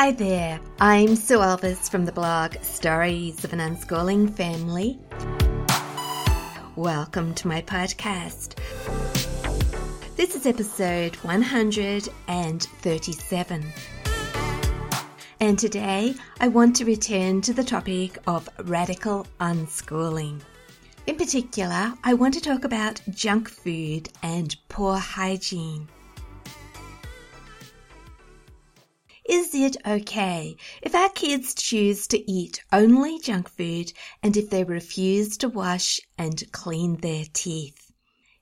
Hi there, I'm Sue Elvis from the blog Stories of an Unschooling Family. Welcome to my podcast. This is episode 137. And today I want to return to the topic of radical unschooling. In particular, I want to talk about junk food and poor hygiene. Is it okay if our kids choose to eat only junk food and if they refuse to wash and clean their teeth?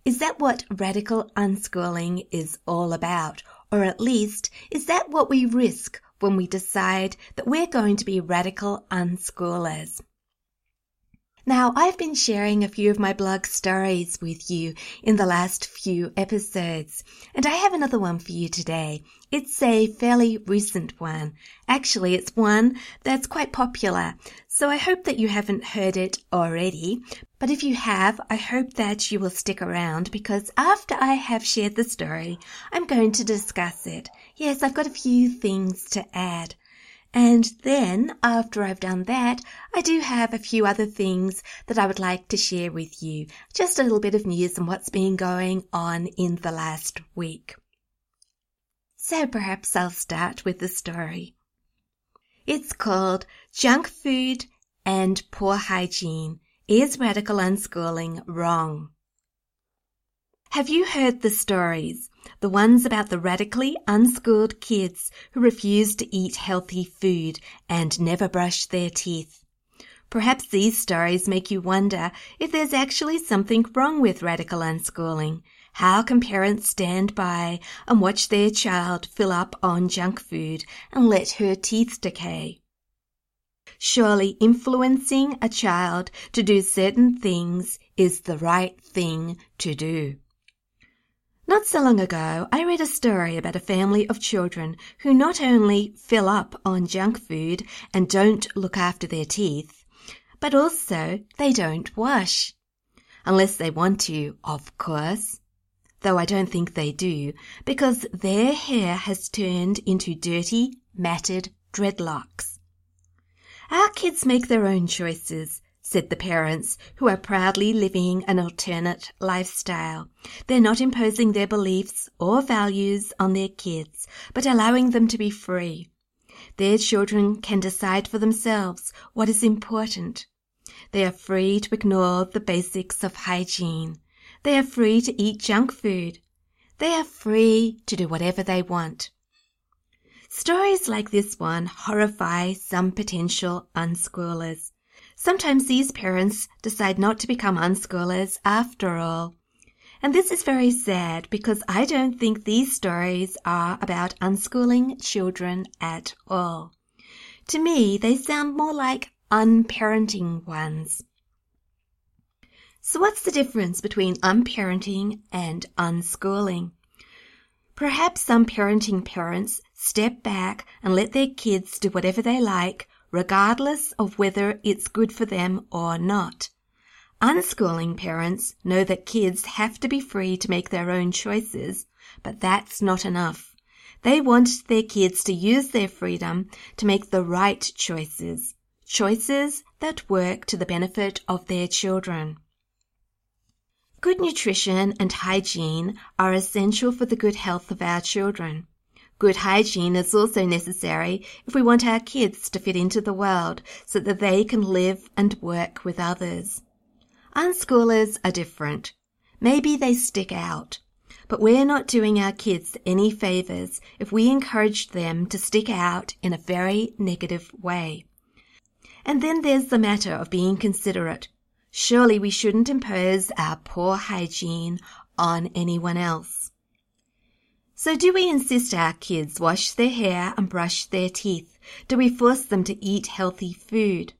Is that what radical unschooling is all about? Or at least, is that what we risk when we decide that we're going to be radical unschoolers? Now, I've been sharing a few of my blog stories with you in the last few episodes, and I have another one for you today. It's a fairly recent one. Actually, it's one that's quite popular, so I hope that you haven't heard it already. But if you have, I hope that you will stick around because after I have shared the story, I'm going to discuss it. Yes, I've got a few things to add. And then, after I've done that, I do have a few other things that I would like to share with you. Just a little bit of news on what's been going on in the last week. So perhaps I'll start with the story. It's called Junk Food and Poor Hygiene. Is Radical Unschooling Wrong? Have you heard the stories? The ones about the radically unschooled kids who refuse to eat healthy food and never brush their teeth. Perhaps these stories make you wonder if there's actually something wrong with radical unschooling. How can parents stand by and watch their child fill up on junk food and let her teeth decay? Surely influencing a child to do certain things is the right thing to do. Not so long ago, I read a story about a family of children who not only fill up on junk food and don't look after their teeth, but also they don't wash. Unless they want to, of course. Though I don't think they do, because their hair has turned into dirty, matted dreadlocks. Our kids make their own choices, said the parents, who are proudly living an alternate lifestyle. They're not imposing their beliefs or values on their kids, but allowing them to be free. Their children can decide for themselves what is important. They are free to ignore the basics of hygiene. They are free to eat junk food. They are free to do whatever they want. Stories like this one horrify some potential unschoolers. Sometimes these parents decide not to become unschoolers after all. And this is very sad because I don't think these stories are about unschooling children at all. To me, they sound more like unparenting ones. So what's the difference between unparenting and unschooling? Perhaps some parenting parents step back and let their kids do whatever they like regardless of whether it's good for them or not. Unschooling parents know that kids have to be free to make their own choices, but that's not enough. They want their kids to use their freedom to make the right choices, choices that work to the benefit of their children. Good nutrition and hygiene are essential for the good health of our children. Good hygiene is also necessary if we want our kids to fit into the world so that they can live and work with others. Unschoolers are different. Maybe they stick out. But we're not doing our kids any favours if we encourage them to stick out in a very negative way. And then there's the matter of being considerate. Surely we shouldn't impose our poor hygiene on anyone else. So do we insist our kids wash their hair and brush their teeth? Do we force them to eat healthy food?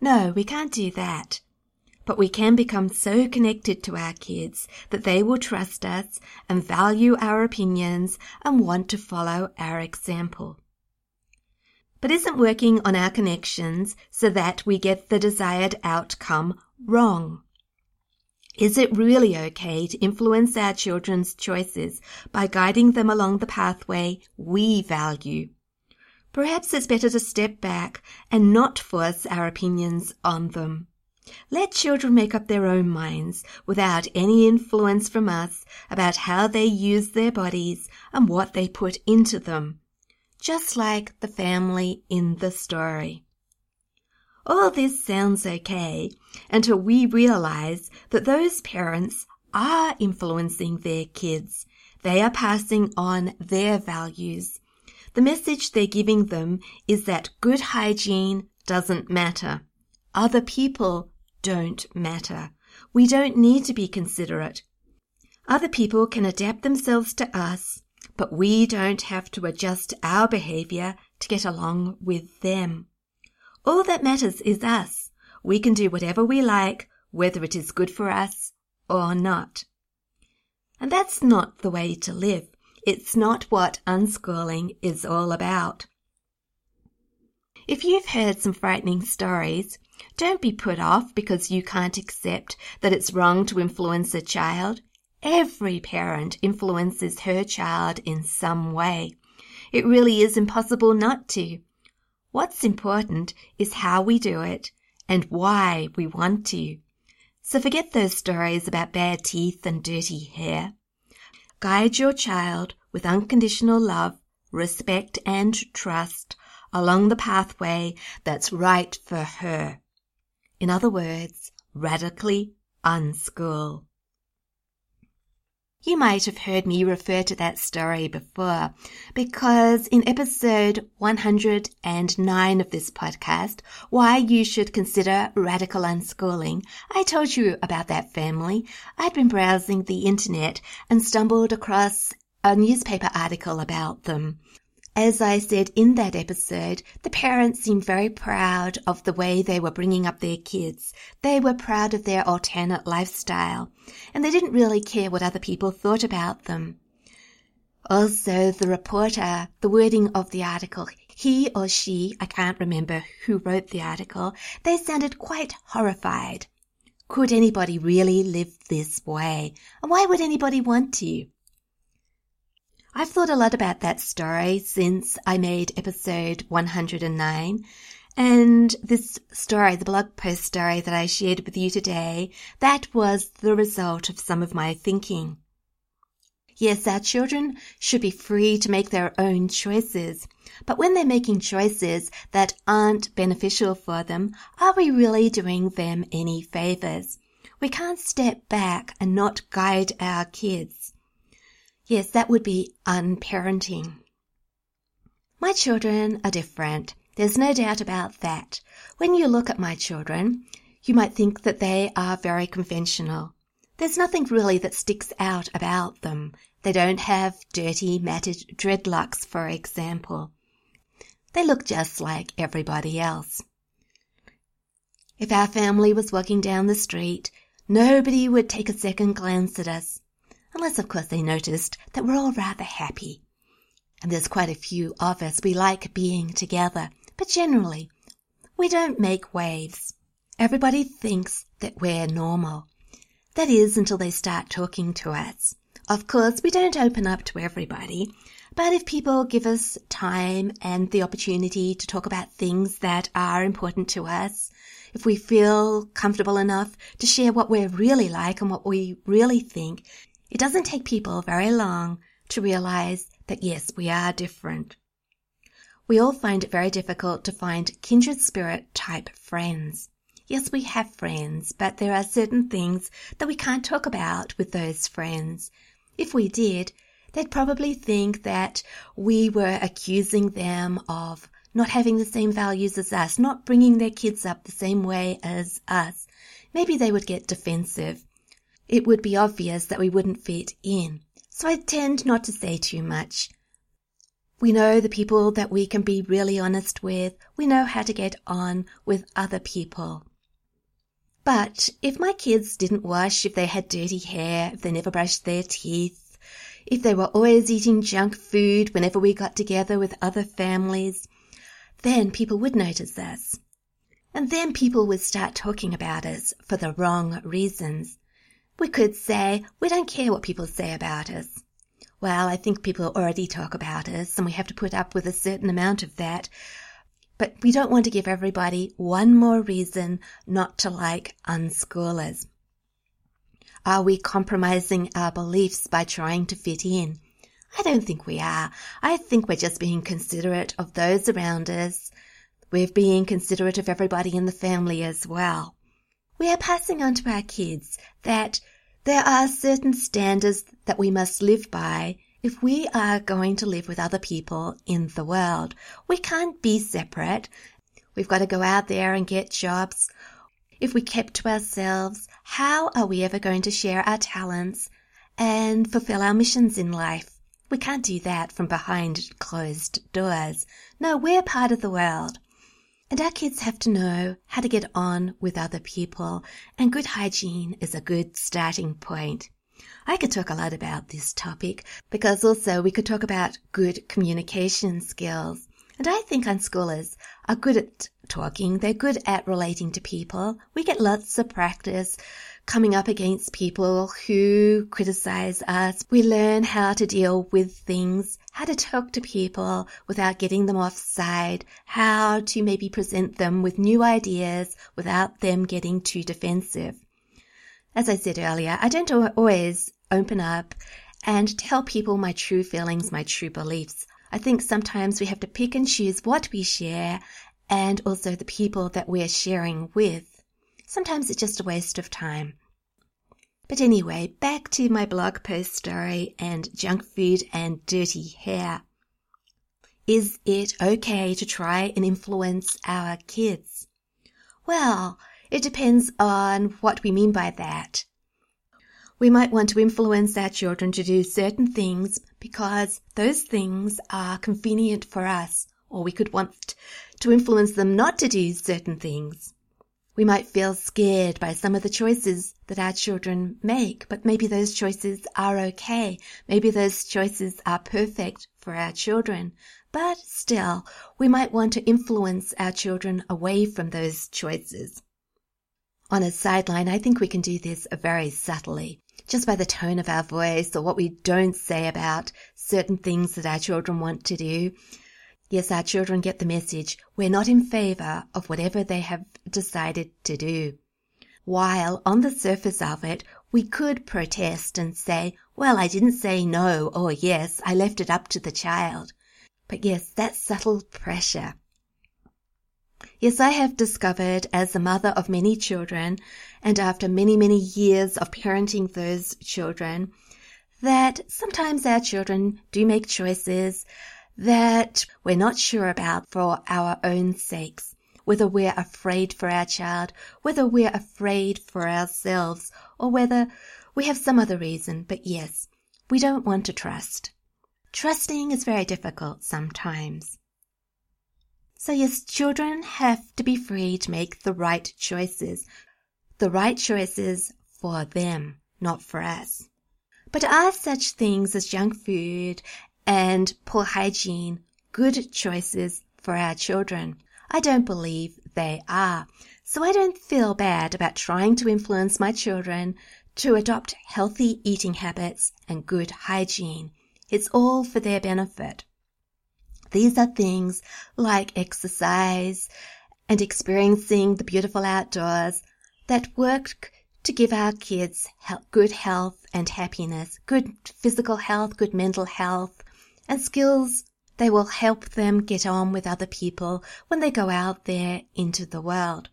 No, we can't do that. But we can become so connected to our kids that they will trust us and value our opinions and want to follow our example. But isn't working on our connections so that we get the desired outcome wrong? Is it really okay to influence our children's choices by guiding them along the pathway we value? perhaps it's better to step back and not force our opinions on them. Let children make up their own minds without any influence from us about how they use their bodies and what they put into them, just like the family in the story. All this sounds okay until we realize that those parents are influencing their kids. They are passing on their values. The message they're giving them is that good hygiene doesn't matter. Other people don't matter. We don't need to be considerate. Other people can adapt themselves to us, but we don't have to adjust our behavior to get along with them. All that matters is us. We can do whatever we like, whether it is good for us or not. And that's not the way to live. It's not what unschooling is all about. If you've heard some frightening stories, don't be put off because you can't accept that it's wrong to influence a child. Every parent influences her child in some way. It really is impossible not to. What's important is how we do it and why we want to. So forget those stories about bad teeth and dirty hair. Guide your child with unconditional love, respect, and trust along the pathway that's right for her. In other words, radically unschool. You might have heard me refer to that story before because in episode 109 of this podcast, Why You Should Consider Radical Unschooling, I told you about that family. I'd been browsing the internet and stumbled across a newspaper article about them. As I said in that episode, the parents seemed very proud of the way they were bringing up their kids. They were proud of their alternate lifestyle, and they didn't really care what other people thought about them. Also, the reporter, the wording of the article, he or she, I can't remember who wrote the article, they sounded quite horrified. Could anybody really live this way? And why would anybody want to? I've thought a lot about that story since I made episode 109. And this story, the blog post story that I shared with you today, that was the result of some of my thinking. Yes, our children should be free to make their own choices. But when they're making choices that aren't beneficial for them, are we really doing them any favors? We can't step back and not guide our kids. Yes, that would be unparenting. My children are different. There's no doubt about that. When you look at my children, you might think that they are very conventional. There's nothing really that sticks out about them. They don't have dirty, matted dreadlocks, for example. They look just like everybody else. If our family was walking down the street, nobody would take a second glance at us unless of course they noticed that we're all rather happy. And there's quite a few of us. We like being together, but generally, we don't make waves. Everybody thinks that we're normal. That is until they start talking to us. Of course, we don't open up to everybody, but if people give us time and the opportunity to talk about things that are important to us, if we feel comfortable enough to share what we're really like and what we really think, it doesn't take people very long to realize that yes, we are different. We all find it very difficult to find kindred spirit type friends. Yes, we have friends, but there are certain things that we can't talk about with those friends. If we did, they'd probably think that we were accusing them of not having the same values as us, not bringing their kids up the same way as us. Maybe they would get defensive it would be obvious that we wouldn't fit in. So I tend not to say too much. We know the people that we can be really honest with. We know how to get on with other people. But if my kids didn't wash, if they had dirty hair, if they never brushed their teeth, if they were always eating junk food whenever we got together with other families, then people would notice us. And then people would start talking about us for the wrong reasons. We could say, we don't care what people say about us. Well, I think people already talk about us and we have to put up with a certain amount of that. But we don't want to give everybody one more reason not to like unschoolers. Are we compromising our beliefs by trying to fit in? I don't think we are. I think we're just being considerate of those around us. We're being considerate of everybody in the family as well. We are passing on to our kids that there are certain standards that we must live by if we are going to live with other people in the world. We can't be separate. We've got to go out there and get jobs. If we kept to ourselves, how are we ever going to share our talents and fulfill our missions in life? We can't do that from behind closed doors. No, we're part of the world. And our kids have to know how to get on with other people, and good hygiene is a good starting point. I could talk a lot about this topic because also we could talk about good communication skills. And I think unschoolers are good at talking. They're good at relating to people. We get lots of practice coming up against people who criticize us. We learn how to deal with things, how to talk to people without getting them offside, how to maybe present them with new ideas without them getting too defensive. As I said earlier, I don't always open up and tell people my true feelings, my true beliefs. I think sometimes we have to pick and choose what we share and also the people that we're sharing with. Sometimes it's just a waste of time. But anyway, back to my blog post story and junk food and dirty hair. Is it okay to try and influence our kids? Well, it depends on what we mean by that. We might want to influence our children to do certain things because those things are convenient for us, or we could want to influence them not to do certain things. We might feel scared by some of the choices that our children make, but maybe those choices are okay. Maybe those choices are perfect for our children. But still, we might want to influence our children away from those choices. On a sideline, I think we can do this very subtly, just by the tone of our voice or what we don't say about certain things that our children want to do. Yes, our children get the message. We're not in favor of whatever they have decided to do. While on the surface of it, we could protest and say, well, I didn't say no or yes, I left it up to the child. But yes, that subtle pressure. Yes, I have discovered as the mother of many children and after many, many years of parenting those children that sometimes our children do make choices that we're not sure about for our own sakes, whether we're afraid for our child, whether we're afraid for ourselves, or whether we have some other reason. But yes, we don't want to trust. Trusting is very difficult sometimes. So yes, children have to be free to make the right choices. The right choices for them, not for us. But are such things as junk food and poor hygiene good choices for our children? I don't believe they are. So I don't feel bad about trying to influence my children to adopt healthy eating habits and good hygiene. It's all for their benefit. These are things like exercise and experiencing the beautiful outdoors that work to give our kids good health and happiness, good physical health, good mental health, and skills they will help them get on with other people when they go out there into the world.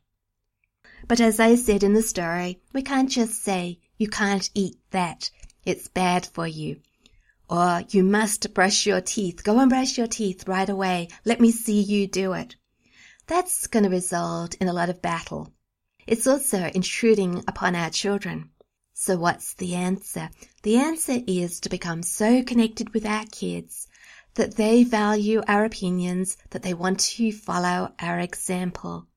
But as I said in the story, we can't just say, you can't eat that. It's bad for you. Or you must brush your teeth. Go and brush your teeth right away. Let me see you do it. That's going to result in a lot of battle. It's also intruding upon our children. So what's the answer? The answer is to become so connected with our kids that they value our opinions, that they want to follow our example.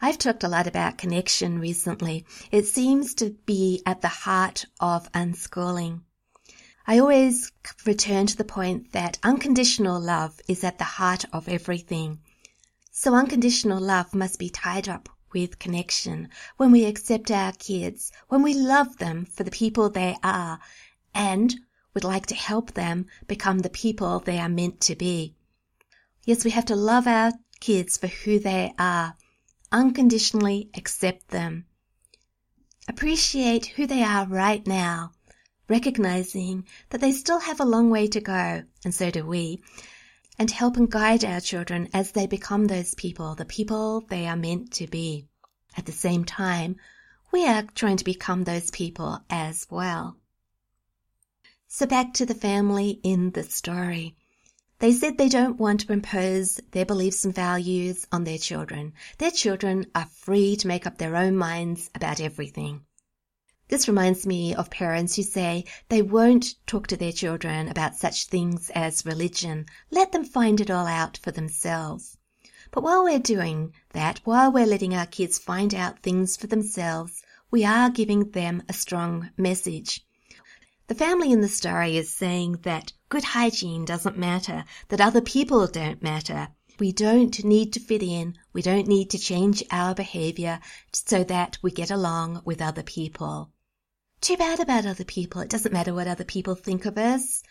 I've talked a lot about connection recently. It seems to be at the heart of unschooling. I always return to the point that unconditional love is at the heart of everything. So unconditional love must be tied up with connection, when we accept our kids, when we love them for the people they are, and would like to help them become the people they are meant to be. Yes, we have to love our kids for who they are, unconditionally accept them, appreciate who they are right now, recognizing that they still have a long way to go, and so do we, and help and guide our children as they become those people, the people they are meant to be. At the same time, we are trying to become those people as well. So back to the family in the story. They said they don't want to impose their beliefs and values on their children. Their children are free to make up their own minds about everything. This reminds me of parents who say they won't talk to their children about such things as religion. Let them find it all out for themselves. But while we're doing that, while we're letting our kids find out things for themselves, we are giving them a strong message. The family in the story is saying that good hygiene doesn't matter, that other people don't matter. We don't need to fit in. We don't need to change our behavior so that we get along with other people too bad about other people. It doesn't matter what other people think of us.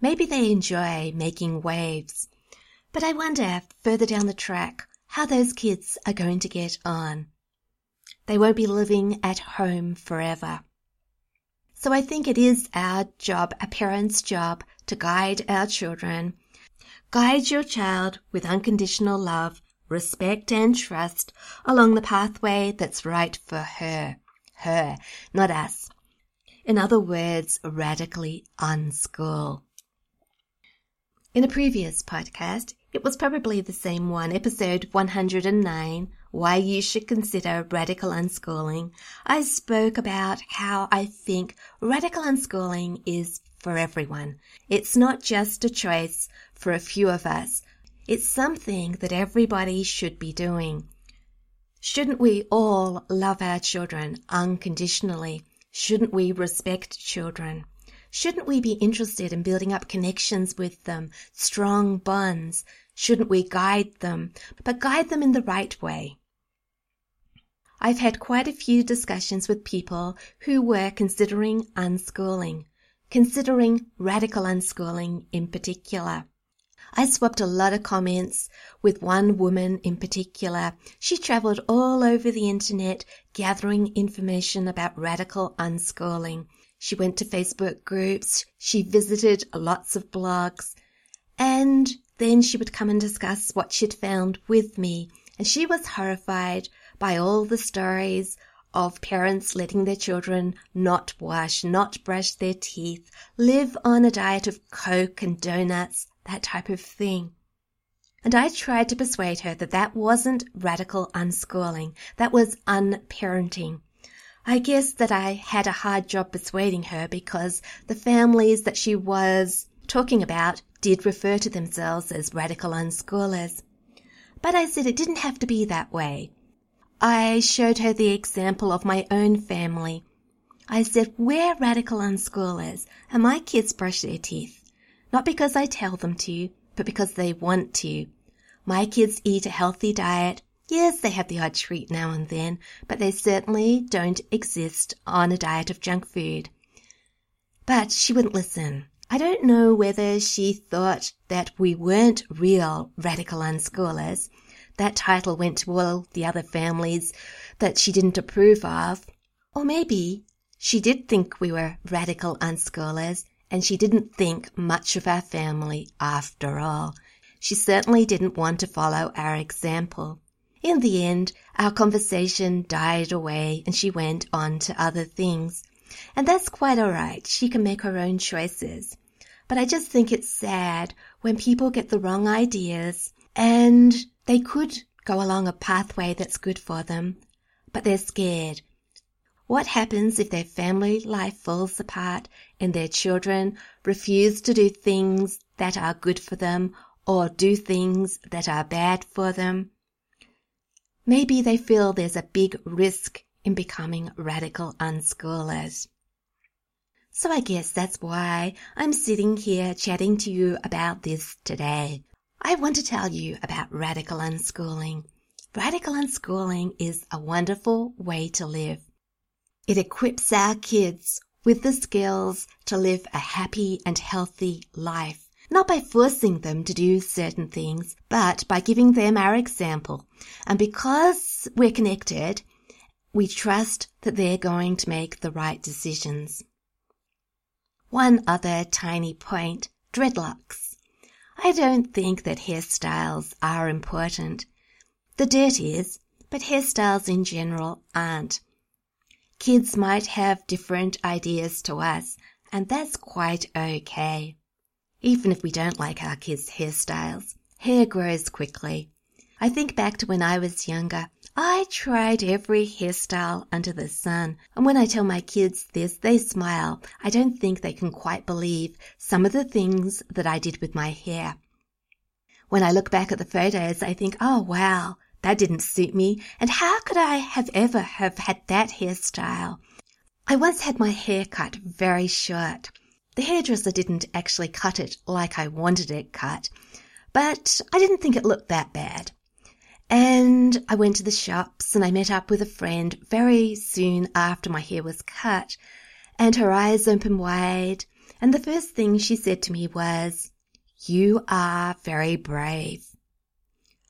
Maybe they enjoy making waves. But I wonder, further down the track, how those kids are going to get on. They won't be living at home forever. So I think it is our job, a parent's job, to guide our children. Guide your child with unconditional love, respect and trust along the pathway that's right for her her, not us. In other words, radically unschool. In a previous podcast, it was probably the same one, episode 109, Why You Should Consider Radical Unschooling. I spoke about how I think radical unschooling is for everyone. It's not just a choice for a few of us. It's something that everybody should be doing. Shouldn't we all love our children unconditionally? Shouldn't we respect children? Shouldn't we be interested in building up connections with them, strong bonds? Shouldn't we guide them, but guide them in the right way? I've had quite a few discussions with people who were considering unschooling, considering radical unschooling in particular. I swapped a lot of comments with one woman in particular. She traveled all over the internet gathering information about radical unschooling. She went to Facebook groups, she visited lots of blogs, and then she would come and discuss what she'd found with me. And she was horrified by all the stories of parents letting their children not wash, not brush their teeth, live on a diet of Coke and donuts, that type of thing. And I tried to persuade her that that wasn't radical unschooling, that was unparenting. I guess that I had a hard job persuading her because the families that she was talking about did refer to themselves as radical unschoolers. But I said it didn't have to be that way. I showed her the example of my own family. I said, we're radical unschoolers and my kids brush their teeth. Not because I tell them to, but because they want to. My kids eat a healthy diet. Yes, they have the odd treat now and then, but they certainly don't exist on a diet of junk food. But she wouldn't listen. I don't know whether she thought that we weren't real radical unschoolers. That title went to all the other families that she didn't approve of. Or maybe she did think we were radical unschoolers and she didn't think much of our family after all. She certainly didn't want to follow our example. In the end, our conversation died away and she went on to other things. And that's quite alright. She can make her own choices. But I just think it's sad when people get the wrong ideas and they could go along a pathway that's good for them, but they're scared what happens if their family life falls apart and their children refuse to do things that are good for them or do things that are bad for them? Maybe they feel there's a big risk in becoming radical unschoolers. So I guess that's why I'm sitting here chatting to you about this today. I want to tell you about radical unschooling. Radical unschooling is a wonderful way to live. It equips our kids with the skills to live a happy and healthy life. Not by forcing them to do certain things, but by giving them our example. And because we're connected, we trust that they're going to make the right decisions. One other tiny point, dreadlocks. I don't think that hairstyles are important. The dirt is, but hairstyles in general aren't. Kids might have different ideas to us, and that's quite okay. Even if we don't like our kids' hairstyles, hair grows quickly. I think back to when I was younger. I tried every hairstyle under the sun, and when I tell my kids this, they smile. I don't think they can quite believe some of the things that I did with my hair. When I look back at the photos, I think, oh wow, that didn't suit me, and how could I have ever have had that hairstyle? I once had my hair cut very short. The hairdresser didn't actually cut it like I wanted it cut, but I didn't think it looked that bad. And I went to the shops and I met up with a friend very soon after my hair was cut, and her eyes opened wide, and the first thing she said to me was, You are very brave.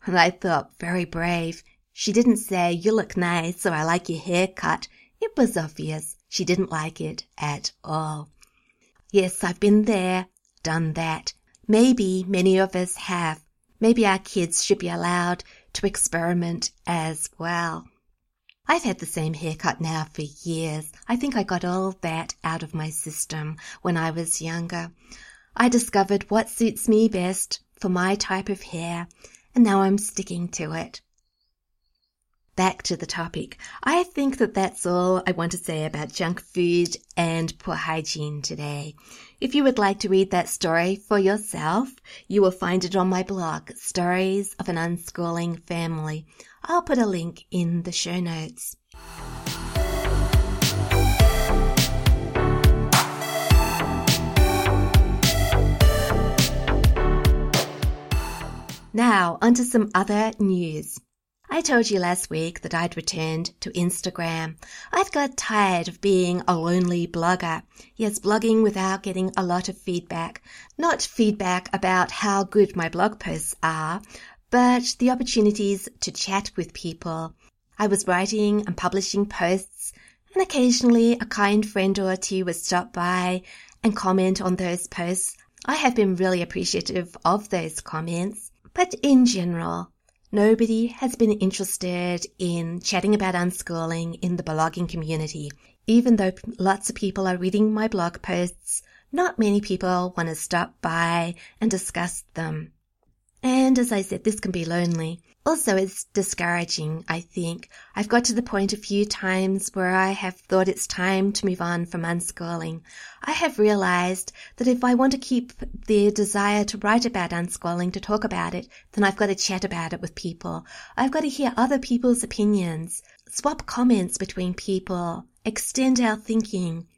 And I thought, very brave. She didn't say, you look nice or I like your hair cut. It was obvious she didn't like it at all. Yes, I've been there, done that. Maybe many of us have. Maybe our kids should be allowed to experiment as well. I've had the same haircut now for years. I think I got all that out of my system when I was younger. I discovered what suits me best for my type of hair and now I'm sticking to it. Back to the topic. I think that that's all I want to say about junk food and poor hygiene today. If you would like to read that story for yourself, you will find it on my blog, Stories of an Unschooling Family. I'll put a link in the show notes. Now, onto some other news. I told you last week that I'd returned to Instagram. I'd got tired of being a lonely blogger. Yes, blogging without getting a lot of feedback. Not feedback about how good my blog posts are, but the opportunities to chat with people. I was writing and publishing posts, and occasionally a kind friend or two would stop by and comment on those posts. I have been really appreciative of those comments. But in general, nobody has been interested in chatting about unschooling in the blogging community. Even though lots of people are reading my blog posts, not many people want to stop by and discuss them. And as I said, this can be lonely. Also, it's discouraging, I think. I've got to the point a few times where I have thought it's time to move on from unschooling. I have realized that if I want to keep the desire to write about unschooling, to talk about it, then I've got to chat about it with people. I've got to hear other people's opinions, swap comments between people, extend our thinking,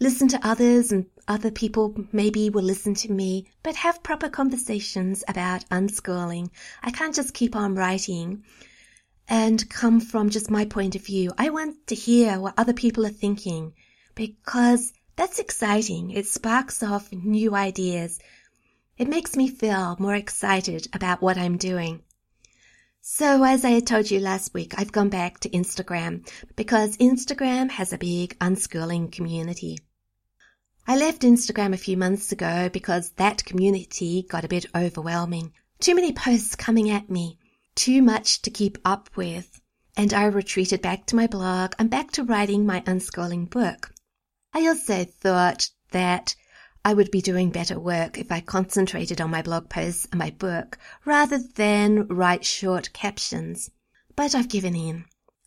listen to others and other people maybe will listen to me, but have proper conversations about unschooling. I can't just keep on writing and come from just my point of view. I want to hear what other people are thinking because that's exciting. It sparks off new ideas. It makes me feel more excited about what I'm doing. So as I told you last week, I've gone back to Instagram because Instagram has a big unschooling community. I left Instagram a few months ago because that community got a bit overwhelming. Too many posts coming at me, too much to keep up with, and I retreated back to my blog and back to writing my unschooling book. I also thought that I would be doing better work if I concentrated on my blog posts and my book rather than write short captions. But I've given in.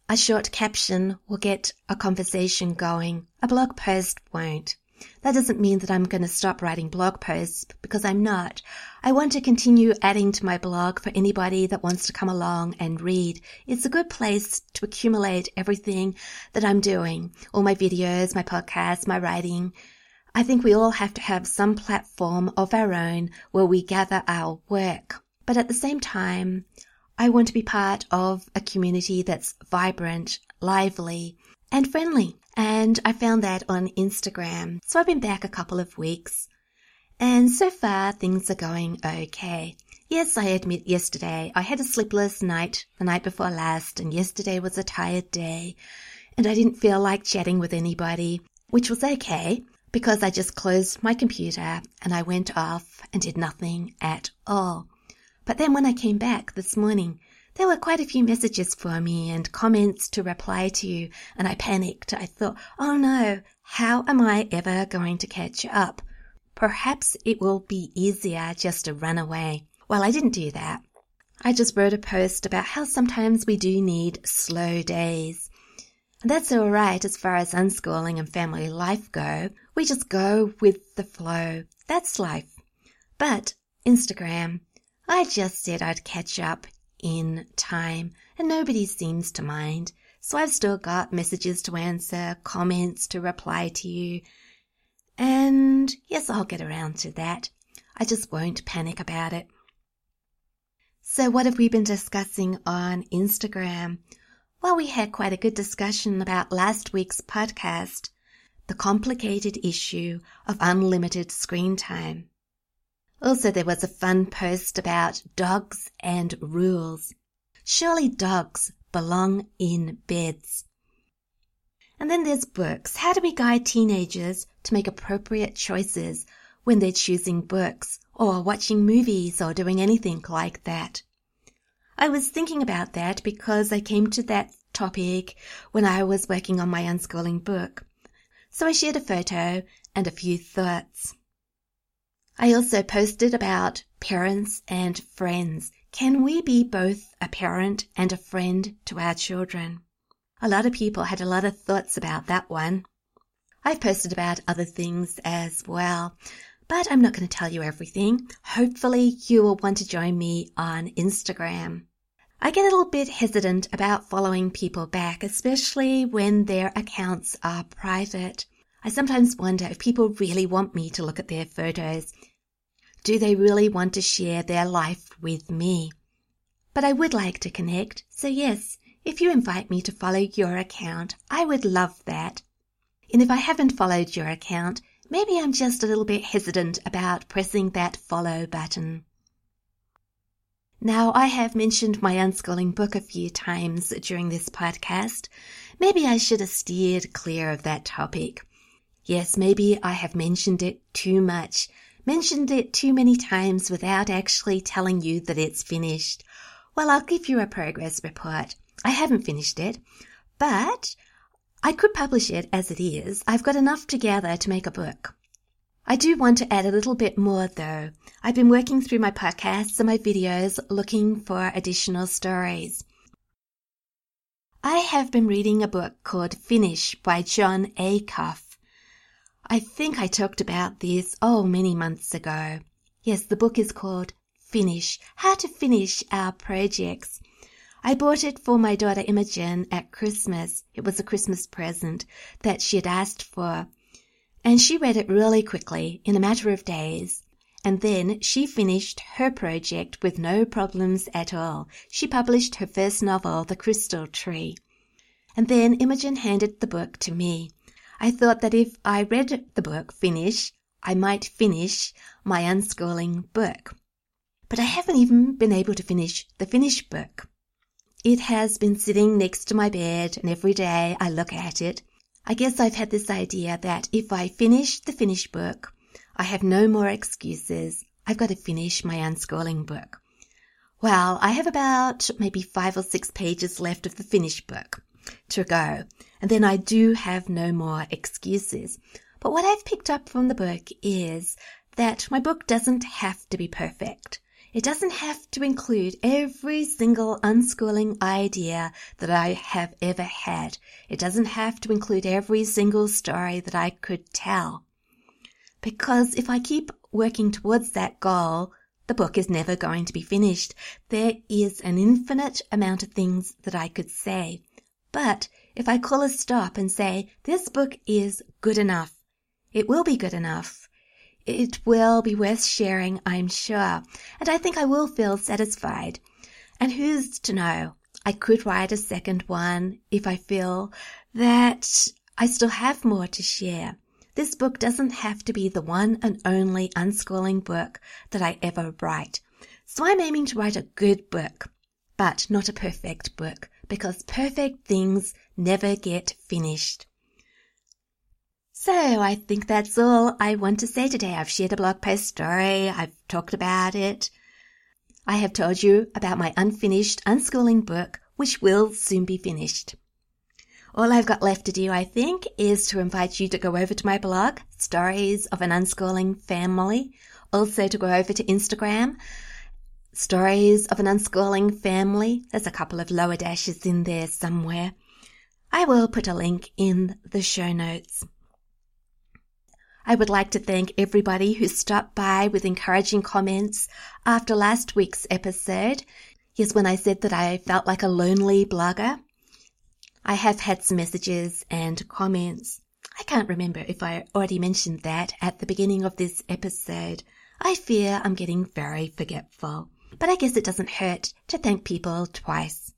A short caption will get a conversation going. A blog post won't. That doesn't mean that I'm going to stop writing blog posts because I'm not. I want to continue adding to my blog for anybody that wants to come along and read. It's a good place to accumulate everything that I'm doing. All my videos, my podcasts, my writing. I think we all have to have some platform of our own where we gather our work. But at the same time, I want to be part of a community that's vibrant, lively, and friendly. And I found that on Instagram. So I've been back a couple of weeks. And so far things are going okay. Yes, I admit yesterday I had a sleepless night the night before last and yesterday was a tired day and I didn't feel like chatting with anybody, which was okay because I just closed my computer and I went off and did nothing at all. But then when I came back this morning, there were quite a few messages for me and comments to reply to, and I panicked. I thought, oh no, how am I ever going to catch up? Perhaps it will be easier just to run away. Well, I didn't do that. I just wrote a post about how sometimes we do need slow days. That's alright as far as unschooling and family life go. We just go with the flow. That's life. But Instagram, I just said I'd catch up in time and nobody seems to mind. So I've still got messages to answer, comments to reply to you, and yes, I'll get around to that. I just won't panic about it. So what have we been discussing on Instagram? Well, we had quite a good discussion about last week's podcast, the complicated issue of unlimited screen time. Also, there was a fun post about dogs and rules. Surely dogs belong in beds. And then there's books. How do we guide teenagers to make appropriate choices when they're choosing books or watching movies or doing anything like that? I was thinking about that because I came to that topic when I was working on my unschooling book. So I shared a photo and a few thoughts. I also posted about parents and friends. Can we be both a parent and a friend to our children? A lot of people had a lot of thoughts about that one. I've posted about other things as well, but I'm not going to tell you everything. Hopefully you will want to join me on Instagram. I get a little bit hesitant about following people back, especially when their accounts are private. I sometimes wonder if people really want me to look at their photos. Do they really want to share their life with me? But I would like to connect, so yes, if you invite me to follow your account, I would love that. And if I haven't followed your account, maybe I'm just a little bit hesitant about pressing that follow button. Now, I have mentioned my unschooling book a few times during this podcast. Maybe I should have steered clear of that topic. Yes, maybe I have mentioned it too much, mentioned it too many times without actually telling you that it's finished. Well, I'll give you a progress report. I haven't finished it, but I could publish it as it is. I've got enough together to make a book. I do want to add a little bit more though. I've been working through my podcasts and my videos looking for additional stories. I have been reading a book called Finish by Jon Acuff. I think I talked about this, oh, many months ago. Yes, the book is called Finish, How to Finish Our Projects. I bought it for my daughter Imogen at Christmas. It was a Christmas present that she had asked for. And she read it really quickly, in a matter of days. And then she finished her project with no problems at all. She published her first novel, The Crystal Tree. And then Imogen handed the book to me. I thought that if I read the book finish, I might finish my unschooling book. But I haven't even been able to finish the finished book. It has been sitting next to my bed and every day I look at it. I guess I've had this idea that if I finish the finished book, I have no more excuses. I've got to finish my unschooling book. Well, I have about maybe five or six pages left of the finished book to go, and then I do have no more excuses. But what I've picked up from the book is that my book doesn't have to be perfect. It doesn't have to include every single unschooling idea that I have ever had. It doesn't have to include every single story that I could tell. Because if I keep working towards that goal, the book is never going to be finished. There is an infinite amount of things that I could say. But if I call a stop and say, this book is good enough, it will be good enough it will be worth sharing, I'm sure, and I think I will feel satisfied. And who's to know? I could write a second one if I feel that I still have more to share. This book doesn't have to be the one and only unschooling book that I ever write. So I'm aiming to write a good book, but not a perfect book, because perfect things never get finished. So I think that's all I want to say today. I've shared a blog post story. I've talked about it. I have told you about my unfinished unschooling book, which will soon be finished. All I've got left to do, I think, is to invite you to go over to my blog, Stories of an Unschooling Family. Also to go over to Instagram, Stories of an Unschooling Family. There's a couple of lower dashes in there somewhere. I will put a link in the show notes. I would like to thank everybody who stopped by with encouraging comments after last week's episode. Yes, when I said that I felt like a lonely blogger. I have had some messages and comments. I can't remember if I already mentioned that at the beginning of this episode. I fear I'm getting very forgetful, but I guess it doesn't hurt to thank people twice.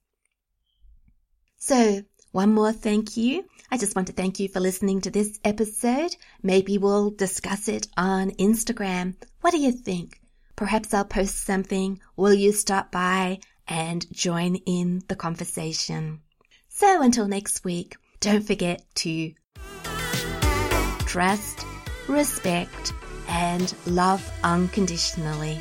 So, one more thank you. I just want to thank you for listening to this episode. Maybe we'll discuss it on Instagram. What do you think? Perhaps I'll post something. Will you stop by and join in the conversation? So until next week, don't forget to trust, respect, and love unconditionally.